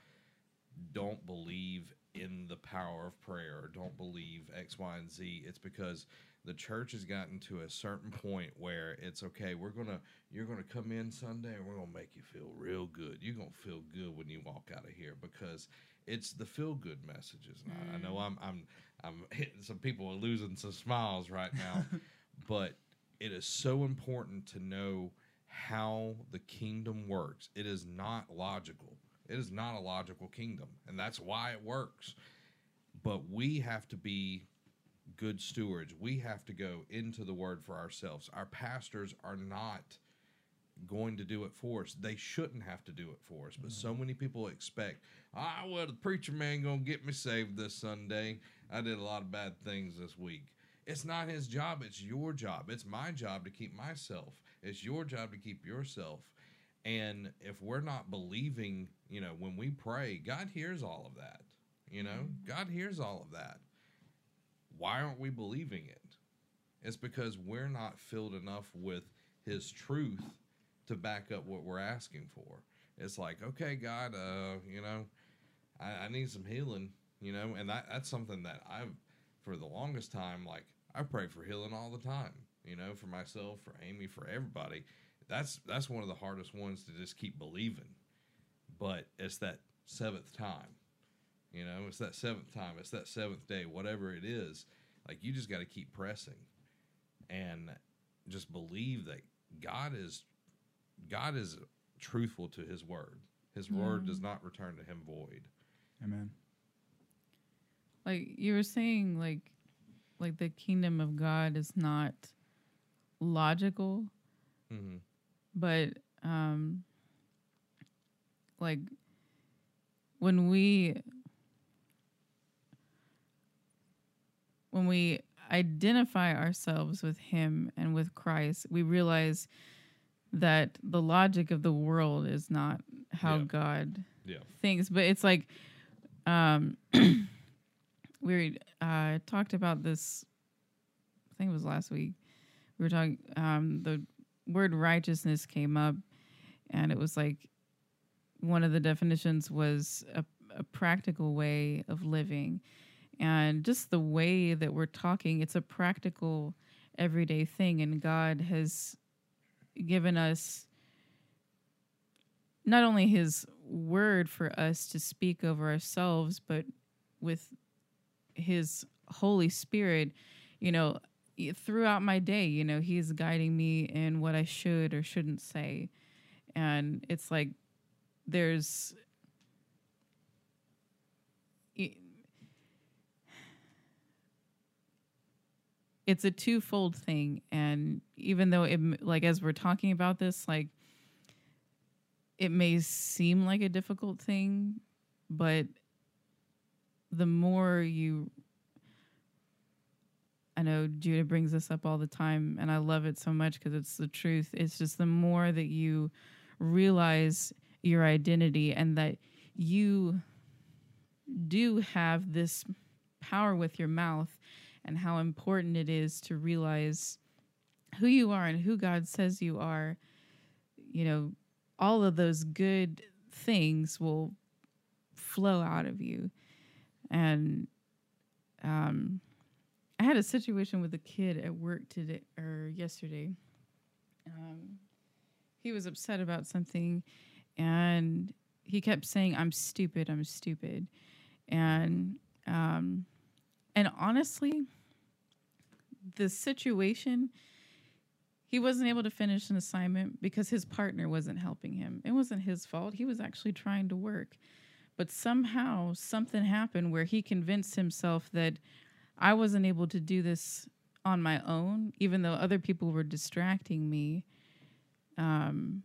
don't believe in the power of prayer or don't believe X, Y, and Z. It's because the church has gotten to a certain point where it's okay, we're gonna you're gonna come in Sunday and we're gonna make you feel real good. You're gonna feel good when you walk out of here because it's the feel good messages. And I, I know mm. I'm I'm I'm hitting some people are losing some smiles right now, (laughs) but it is so important to know how the kingdom works. It is not logical. It is not a logical kingdom, and that's why it works. But we have to be good stewards. We have to go into the word for ourselves. Our pastors are not going to do it for us. They shouldn't have to do it for us. But so many people expect, ah, well, the preacher man gonna get me saved this Sunday. I did a lot of bad things this week. It's not his job. It's your job. It's my job to keep myself. It's your job to keep yourself. And if we're not believing, you know, when we pray, God hears all of that. You know, God hears all of that. Why aren't we believing it? It's because we're not filled enough with His truth to back up what we're asking for. It's like, okay, God, uh, you know, I, I need some healing, you know, and that, that's something that I've, for the longest time, like, I pray for healing all the time, you know, for myself, for Amy, for everybody. That's that's one of the hardest ones to just keep believing. But it's that seventh time. You know, it's that seventh time, it's that seventh day, whatever it is. Like you just got to keep pressing and just believe that God is God is truthful to his word. His word does mm-hmm. not return to him void. Amen. Like you were saying, like like the kingdom of God is not logical, Mm-hmm. but um like when we when we identify ourselves with him and with Christ, we realize that the logic of the world is not how Yeah. God Yeah. things but it's like um (clears throat) we uh talked about this i think it was last week we were talking um the word righteousness came up and it was like one of the definitions was a, a practical way of living. And just the way that we're talking it's a practical everyday thing and god has given us not only his word for us to speak over ourselves, but with his Holy Spirit, you know, throughout my day, you know, he's guiding me in what I should or shouldn't say. And it's like there's it's a twofold thing and even though it like as we're talking about this like it may seem like a difficult thing, but the more you I know Judah brings this up all the time, and I love it so much because it's the truth. It's just the more that you realize your identity and that you do have this power with your mouth and how important it is to realize who you are and who God says you are, you know, all of those good things will flow out of you. And um, I had a situation with a kid at work today or yesterday. Um, he was upset about something and he kept saying, I'm stupid, I'm stupid. And um, and honestly, the situation, he wasn't able to finish an assignment because his partner wasn't helping him. It wasn't his fault. He was actually trying to work. But somehow something happened where he convinced himself that I wasn't able to do this on my own, even though other people were distracting me. Um,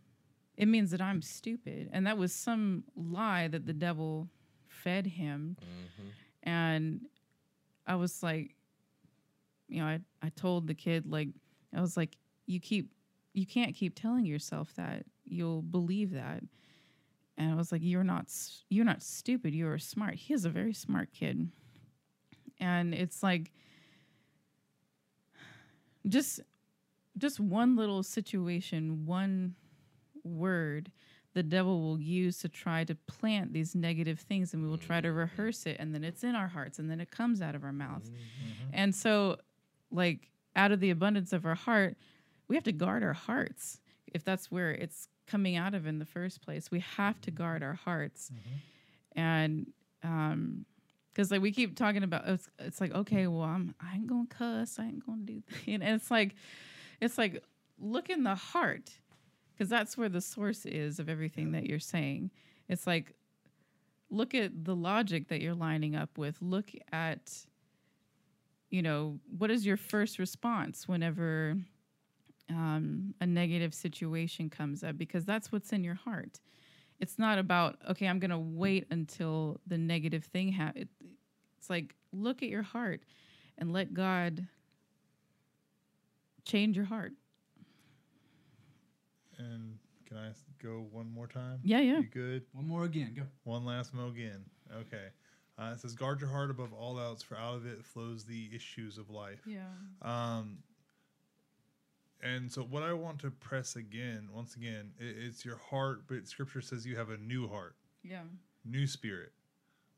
it means that I'm stupid. And that was some lie that the devil fed him. Mm-hmm. And I was like, you know, I, I told the kid, like, I was like, you keep, you can't keep telling yourself that. You'll believe that. And I was like, you're not, you're not stupid. You're smart. He is a very smart kid. And it's like, just, just one little situation, one word the devil will use to try to plant these negative things and we will try to mm-hmm. rehearse it and then it's in our hearts and then it comes out of our mouth. Mm-hmm. And so like out of the abundance of our heart, we have to guard our hearts. If that's where it's coming out of in the first place, we have to guard our hearts. Mm-hmm. And um because like we keep talking about it's, it's like okay well i'm i ain't gonna cuss i ain't gonna do that. (laughs) and it's like it's like look in the heart because that's where the source is of everything that you're saying. It's like look at the logic that you're lining up with. Look at you know what is your first response whenever um, a negative situation comes up because that's what's in your heart. It's not about okay, I'm gonna wait until the negative thing happens. It's like look at your heart and let God change your heart. And can I go one more time? Yeah, yeah. You good? One more again. Go. One last mo again. Okay. Uh, it says, guard your heart above all else, for out of it flows the issues of life. Yeah. Um, and so, what I want to press again, once again, i it's your heart, but Scripture says you have a new heart, Yeah. new spirit.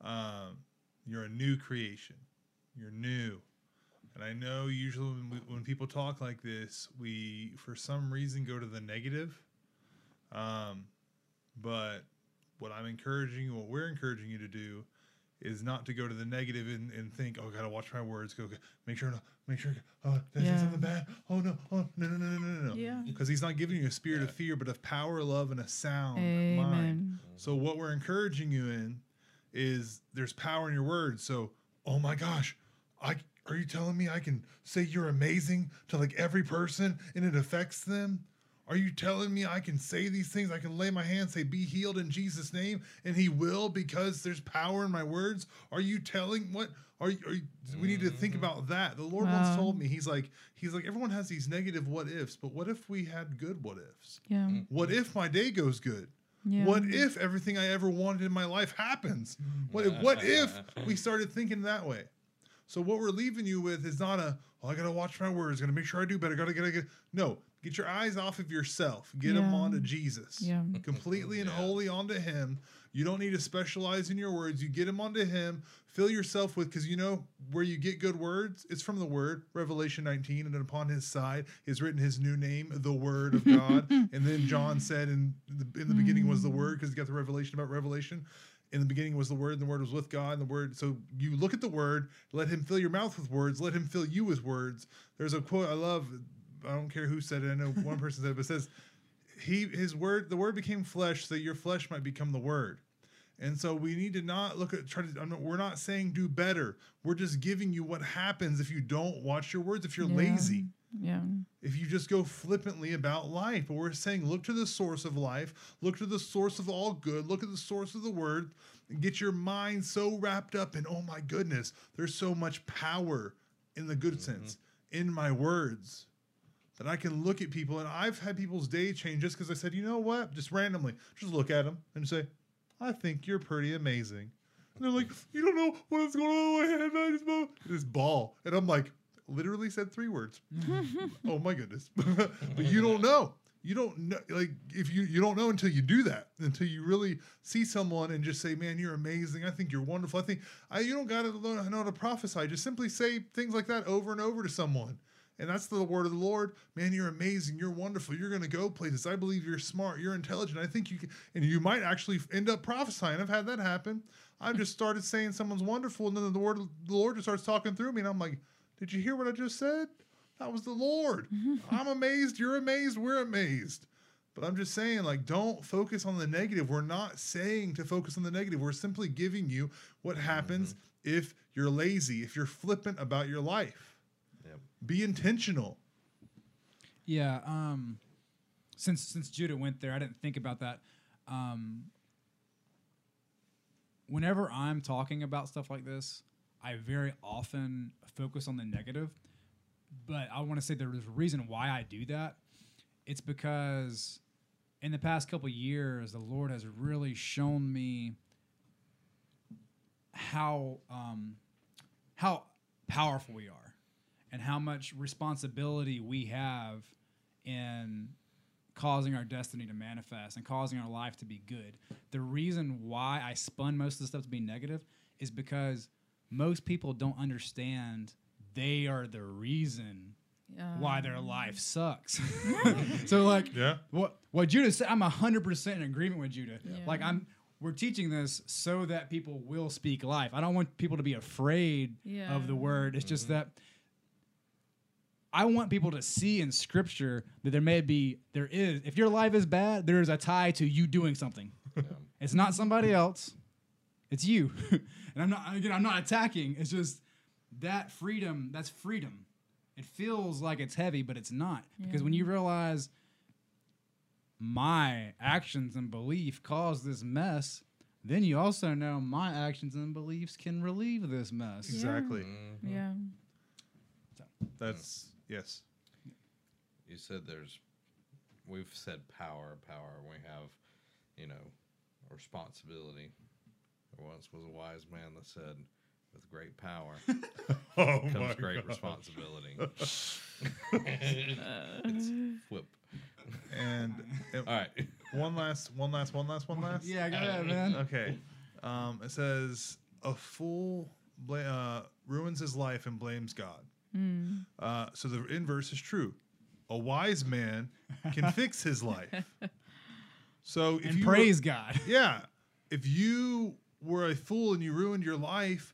Um, you're a new creation. You're new. And I know usually when, we, when people talk like this, we, for some reason, go to the negative. Um, but what I'm encouraging you, what we're encouraging you to do, is not to go to the negative and, and think, oh, I gotta watch my words. Go, make sure, no, make sure. Oh, did I say Yeah. something bad? Oh no, oh no, no, no, no, no, no. Yeah. Because He's not giving you a spirit of fear, but of power, love, and a sound mind. Amen. So what we're encouraging you in is there's power in your words. So, oh my gosh, I are you telling me I can say you're amazing to like every person and it affects them? Are you telling me I can say these things? I can lay my hand, say, be healed in Jesus' name, and he will because there's power in my words? Are you telling what are you, are you we need to think mm-hmm. about that. The Lord once told me, He's like, He's like, everyone has these negative what ifs, but what if we had good what ifs? Yeah. Mm-hmm. What if my day goes good? Yeah. What if everything I ever wanted in my life happens? What if, what if we started thinking that way? So what we're leaving you with is not a oh I gotta watch my words, gotta make sure I do better, gotta gotta get no. Get your eyes off of yourself. Get them Yeah. onto Jesus. Yeah. (laughs) Completely and Yeah. wholly onto Him. You don't need to specialize in your words. You get them onto Him. Fill yourself with because you know where you get good words. It's from the Word. Revelation 19, and upon His side is written His new name, the Word of God. (laughs) and then John said, in the, in the beginning was the Word because he got the revelation about Revelation in the beginning was the word and the word was with god and the word so you look at the word let him fill your mouth with words let him fill you with words there's a quote i love i don't care who said it i know one person said it but it says he his word the word became flesh so that your flesh might become the word and so we need to not look at try to I'm not, we're not saying do better we're just giving you what happens if you don't watch your words if you're Yeah. lazy Yeah. if you just go flippantly about life. But we're saying, look to the source of life, look to the source of all good, look at the source of the word, and get your mind so wrapped up in, oh my goodness, there's so much power in the good mm-hmm. sense, in my words. That I can look at people, and I've had people's day change just because I said, you know what, just randomly, just look at them and say, I think you're pretty amazing. And they're like, you don't know what's going on in my head. I just this ball, and I'm like, literally said three words. (laughs) oh my goodness, (laughs) but you don't know. You don't know, like if you you don't know until you do that, until you really see someone and just say, "Man, you're amazing. I think you're wonderful. I think I, you don't got to know how to prophesy. Just simply say things like that over and over to someone." And that's the word of the Lord. Man, you're amazing. You're wonderful. You're going to go places. I believe you're smart. You're intelligent. I think you can, and you might actually end up prophesying. I've had that happen. I've just started saying someone's wonderful, and then the word of the Lord just starts talking through me, and I'm like, "Did you hear what I just said? That was the Lord. (laughs) I'm amazed. You're amazed. We're amazed." But I'm just saying, like, don't focus on the negative. We're not saying to focus on the negative. We're simply giving you what happens mm-hmm. if you're lazy, if you're flippant about your life. Be intentional. Yeah. Um, since since Judah went there, I didn't think about that. Um, whenever I'm talking about stuff like this, I very often focus on the negative. But I want to say there's a reason why I do that. It's because in the past couple years, the Lord has really shown me how um, how powerful we are and how much responsibility we have in causing our destiny to manifest and causing our life to be good. The reason why I spun most of the stuff to be negative is because most people don't understand they are the reason why their um. life sucks. (laughs) so like Yeah. what what Judah said, I'm hundred percent in agreement with Judah. Yeah. Like I'm we're teaching this so that people will speak life. I don't want people to be afraid Yeah. of the word. It's just mm-hmm. that I want people to see in scripture that there may be there is if your life is bad, there is a tie to you doing something. It's not somebody else. It's you. (laughs) and I'm not again I'm not attacking. It's just that freedom, that's freedom. It feels like it's heavy, but it's not. Because when you realize my actions and belief caused this mess, then you also know my actions and beliefs can relieve this mess. Exactly. Mm-hmm. Yeah. That's yes. You said there's, we've said power, power. We have, you know, responsibility. There once was a wise man that said, with great power (laughs) Oh comes great responsibility. (laughs) it's flip. And (laughs) uh, All right. one last, one last, one last, one last. Yeah, go ahead, man. Okay. Um, it says a fool bla- uh, ruins his life and blames God. Uh, so the inverse is true. A wise man can (laughs) fix his life. So if And you were- praise God. (laughs) yeah, if you were a fool and you ruined your life,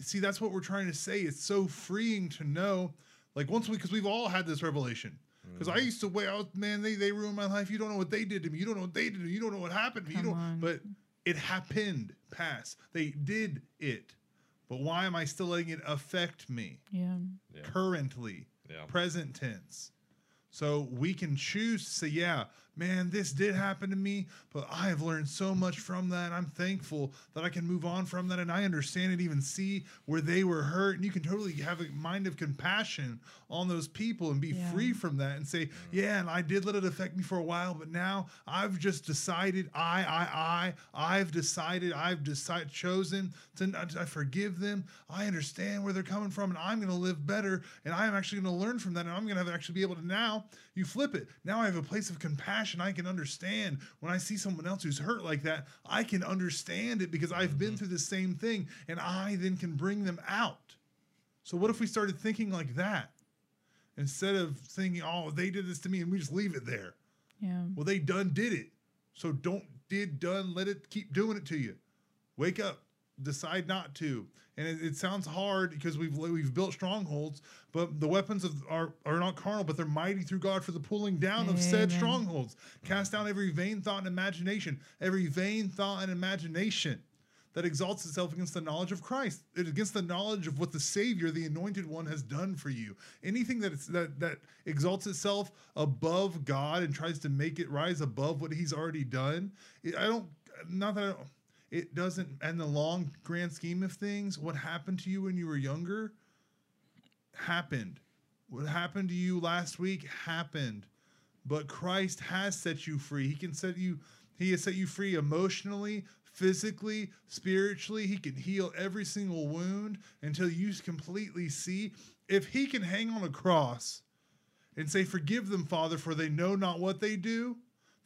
see that's what we're trying to say. It's so freeing to know, like once we because we've all had this revelation. Because I used to wait out, man, they they ruined my life. You don't know what they did to me. You don't know what they did to me. You don't know what happened to me. You Come don't. on. But it happened. Pass. They did it. But why am I still letting it affect me Yeah. Yeah. currently? Yeah. Present tense. So we can choose to say, yeah, man, this did happen to me, but I have learned so much from that. I'm thankful that I can move on from that and I understand and even see where they were hurt. And you can totally have a mind of compassion on those people and be Yeah. free from that and say, yeah, and I did let it affect me for a while, but now I've just decided, I, I, I, I've decided, I've decided, chosen to, I forgive them. I understand where they're coming from and I'm going to live better and I'm actually going to learn from that and I'm going to actually be able to now you flip it. Now I have a place of compassion. I can understand when I see someone else who's hurt like that, I can understand it because I've been mm-hmm. through the same thing and I then can bring them out. So what if we started thinking like that? Instead of thinking, oh, they did this to me and we just leave it there. Yeah. Well, they done did it. So don't did done let it keep doing it to you. Wake up. Decide not to. And it, it sounds hard because we've we've built strongholds, but the weapons of are are not carnal, but they're mighty through God for the pulling down of said strongholds. Cast down every vain thought and imagination, every vain thought and imagination that exalts itself against the knowledge of Christ, against the knowledge of what the Savior, the Anointed One, has done for you. Anything that it's, that that exalts itself above God and tries to make it rise above what He's already done, I don't. Not that I don't. It doesn't. And the long grand scheme of things, what happened to you when you were younger, happened. What happened to you last week happened. But Christ has set you free. He can set you he has set you free emotionally, physically, spiritually. He can heal every single wound until you completely see if he can hang on a cross and say forgive them, Father, for they know not what they do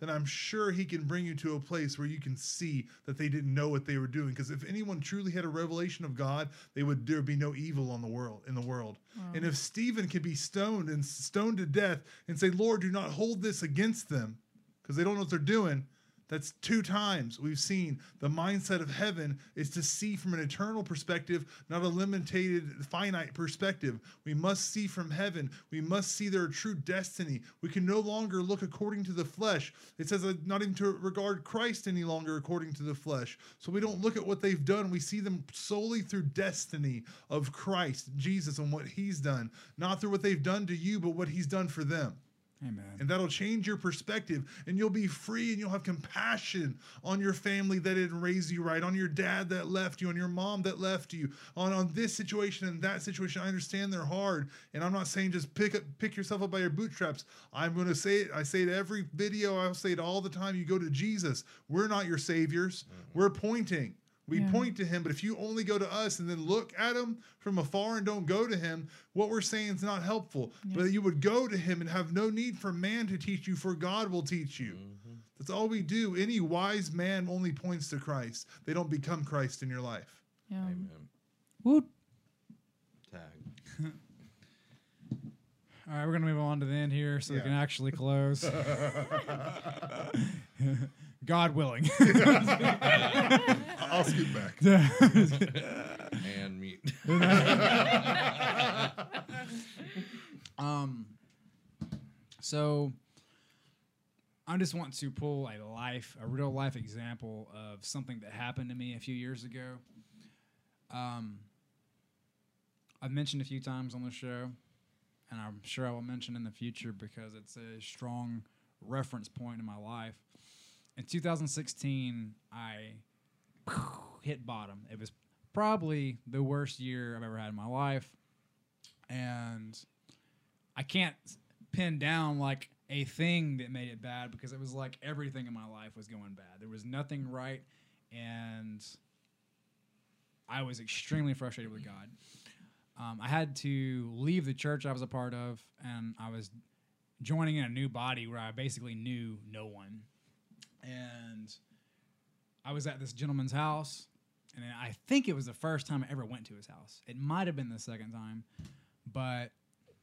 then I'm sure he can bring you to a place where you can see that they didn't know what they were doing. Because if anyone truly had a revelation of God, they would there would be no evil on the world in the world. And if Stephen can be stoned and stoned to death and say, Lord, do not hold this against them, because they don't know what they're doing, that's two times we've seen the mindset of heaven is to see from an eternal perspective, not a limited, finite perspective. We must see from heaven. We must see their true destiny. We can no longer look according to the flesh. It says uh, not even to regard Christ any longer according to the flesh. So we don't look at what they've done. We see them solely through destiny of Christ, Jesus, and what he's done, not through what they've done to you, but what he's done for them. Amen. And that'll change your perspective, and you'll be free, and you'll have compassion on your family that didn't raise you right, on your dad that left you, on your mom that left you, on, on this situation and that situation. I understand they're hard, and I'm not saying just pick up, pick yourself up by your bootstraps. I'm going to say it. I say it every video. I'll say it all the time. You go to Jesus. We're not your saviors. Mm-hmm. We're pointing. We Yeah. point to him, but if you only go to us and then look at him from afar and don't go to him, what we're saying is not helpful. But you would go to him and have no need for man to teach you, for God will teach you. Mm-hmm. That's all we do. Any wise man only points to Christ. They don't become Christ in your life. Yeah. Amen. Woot. Tag. (laughs) All right, we're gonna move on to the end here, so we can actually close. (laughs) (laughs) God willing. (laughs) I'll scoot back. (laughs) And mute. (laughs) um. So, I just want to pull a life, a real life example of something that happened to me a few years ago. Um. I've mentioned a few times on the show, and I'm sure I will mention in the future because it's a strong reference point in my life. In 2016, I hit bottom. It was probably the worst year I've ever had in my life. And I can't pin down like a thing that made it bad because it was like everything in my life was going bad. There was nothing right. And I was extremely frustrated with God. Um, I had to leave the church I was a part of, and I was joining in a new body where I basically knew no one. And I was at this gentleman's house, and I think it was the first time I ever went to his house. It might have been the second time, but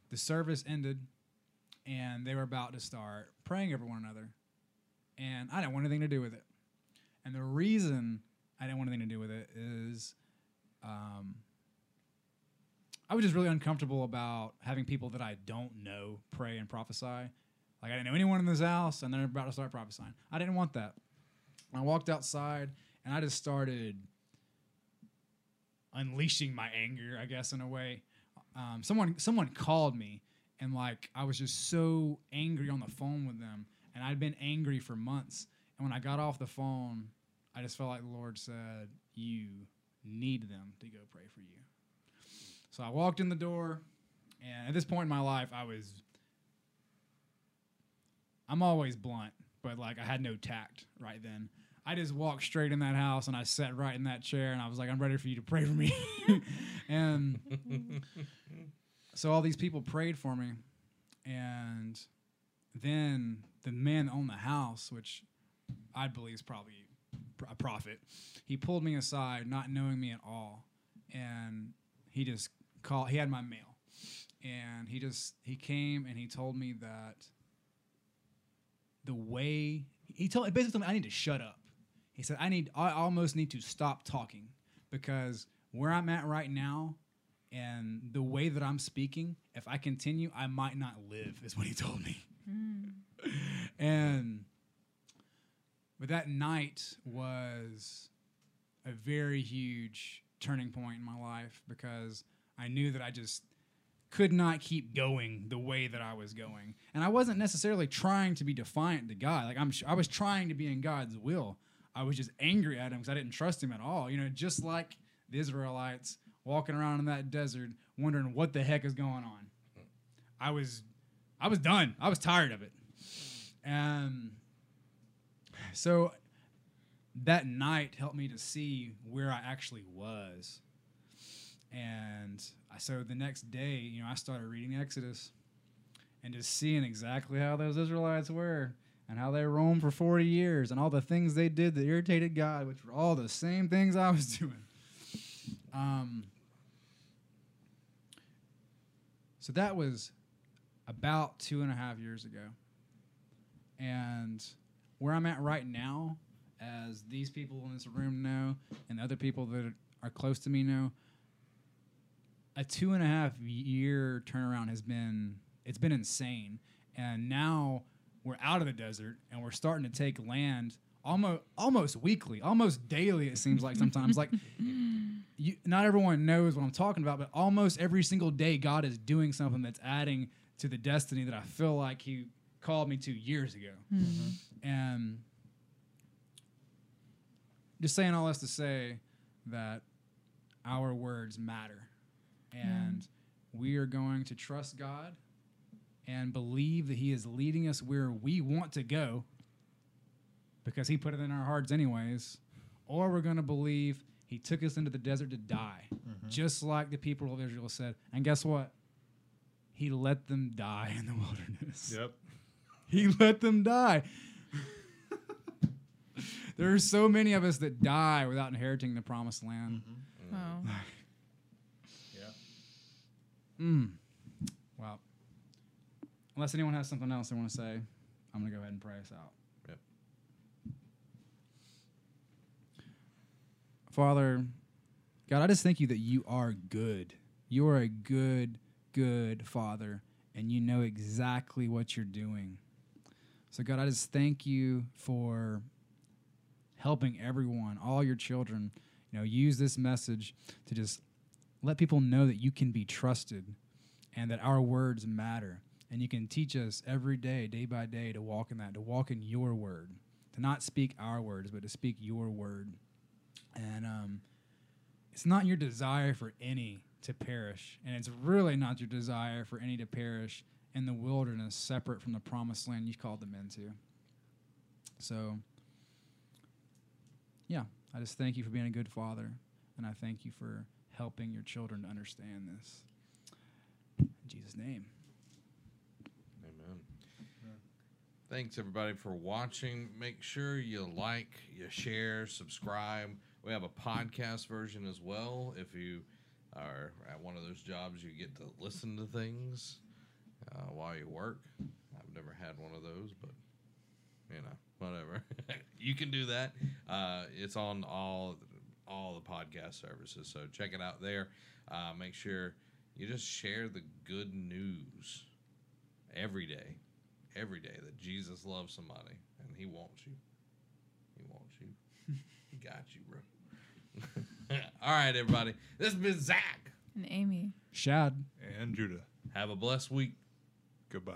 the service ended, and they were about to start praying over one another, and I didn't want anything to do with it. And the reason I didn't want anything to do with it is, um, I was just really uncomfortable about having people that I don't know pray and prophesy. Like I didn't know anyone in this house, and they're about to start prophesying. I didn't want that. I walked outside, and I just started unleashing my anger, I guess, in a way. Um, someone someone called me, and like I was just so angry on the phone with them, and I'd been angry for months. And when I got off the phone, I just felt like the Lord said, "You need them to go pray for you." So I walked in the door, and at this point in my life, I was. I'm always blunt, but like I had no tact right then. I just walked straight in that house and I sat right in that chair and I was like, I'm ready for you to pray for me. (laughs) and so all these people prayed for me. And then the man owned the house, which I believe is probably a prophet, he pulled me aside, not knowing me at all. And he just called, he had my mail. And he just, he came and he told me that the way, he told, me basically told me I need to shut up. He said, I need, I almost need to stop talking because where I'm at right now and the way that I'm speaking, if I continue, I might not live, is what he told me. Hmm. (laughs) and, but that night was a very huge turning point in my life because I knew that I just could not keep going the way that I was going. And I wasn't necessarily trying to be defiant to God. Like I'm I was trying to be in God's will. I was just angry at him because I didn't trust him at all. You know, just like the Israelites walking around in that desert, wondering what the heck is going on. I was, I was done. I was tired of it, and so that night helped me to see where I actually was. And so the next day, you know, I started reading Exodus and just seeing exactly how those Israelites were and how they roamed for 40 years and all the things they did that irritated God, which were all the same things I was (laughs) doing. Um, so that was about two and a half years ago. And where I'm at right now, as these people in this room know, and other people that are close to me know, a two and a half year turnaround has been it's been insane. And now we're out of the desert and we're starting to take land almost almost weekly, almost daily. It seems like sometimes. like (laughs) you, not everyone knows what I'm talking about, but almost every single day, God is doing something that's adding to the destiny that I feel like He called me to years ago. Mm-hmm. And just saying all this to say that our words matter. And we are going to trust God and believe that He is leading us where we want to go because He put it in our hearts, anyways. Or we're going to believe He took us into the desert to die, mm-hmm. just like the people of Israel said. And guess what? He let them die in the wilderness. Yep. (laughs) He let them die. (laughs) there are so many of us that die without inheriting the promised land. Mm-hmm. Oh. Yeah. Mm. Well, unless anyone has something else they want to say, I'm going to go ahead and pray us out. Yep. Father, God, I just thank you that you are good. You are a good, good Father, and you know exactly what you're doing. So, God, I just thank you for helping everyone, all your children, you know, use this message to just let people know that you can be trusted and that our words matter. And you can teach us every day, day by day, to walk in that, to walk in your word, to not speak our words, but to speak your word. And um, it's not your desire for any to perish. And it's really not your desire for any to perish in the wilderness, separate from the promised land you called them into. So, yeah, I just thank you for being a good father. And I thank you for helping your children to understand this. In Jesus' name. Amen. Thanks everybody for watching. Make sure you like, you share, subscribe. We have a podcast version as well. If you are at one of those jobs, you get to listen to things uh, while you work. I've never had one of those, but you know, whatever. (laughs) you can do that. Uh, it's on all all the podcast services, so check it out there. Uh, make sure you just share the good news every day every day that Jesus loves somebody and he wants you. He wants you. he (laughs) got you, bro. (laughs) All right, everybody. This has been Zach. And Amy. Shad. And Judah. Have a blessed week. Goodbye.